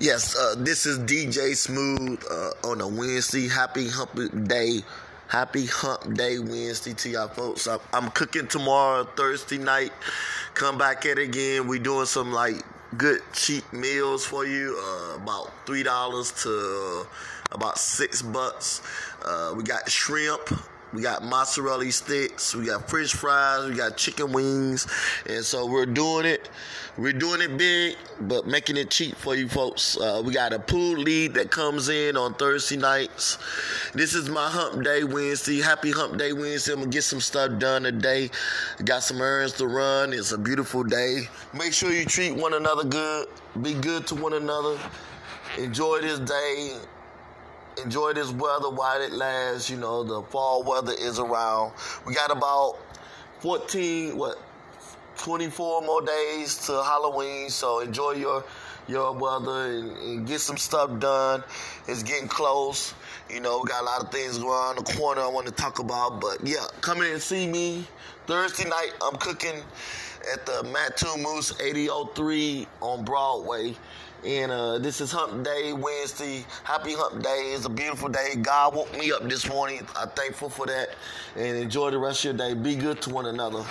Yes, uh, this is DJ Smooth uh, on a Wednesday. Happy Hump Day. Happy Hump Day Wednesday to y'all folks. I'm, I'm cooking tomorrow, Thursday night. Come back at it again. We doing some like good cheap meals for you. Uh, about three dollars to about six bucks. Uh, we got shrimp. We got mozzarella sticks, we got french fries, we got chicken wings, and so we're doing it. We're doing it big, but making it cheap for you folks. Uh, we got a pool lead that comes in on Thursday nights. This is my hump day Wednesday. Happy hump day Wednesday. I'm gonna get some stuff done today. Got some errands to run. It's a beautiful day. Make sure you treat one another good. Be good to one another. Enjoy this day enjoy this weather while it lasts. You know, the fall weather is around. We got about 14, what, 24 more days to Halloween. So enjoy your your weather and, and get some stuff done. It's getting close. You know, we got a lot of things going on the corner I want to talk about. But yeah, come in and see me Thursday night. I'm cooking at the Mattoon Moose 8003 on Broadway. And uh, this is Hump Day Wednesday. Happy Hump Day. It's a beautiful day. God woke me up this morning. I'm thankful for that. And enjoy the rest of your day. Be good to one another.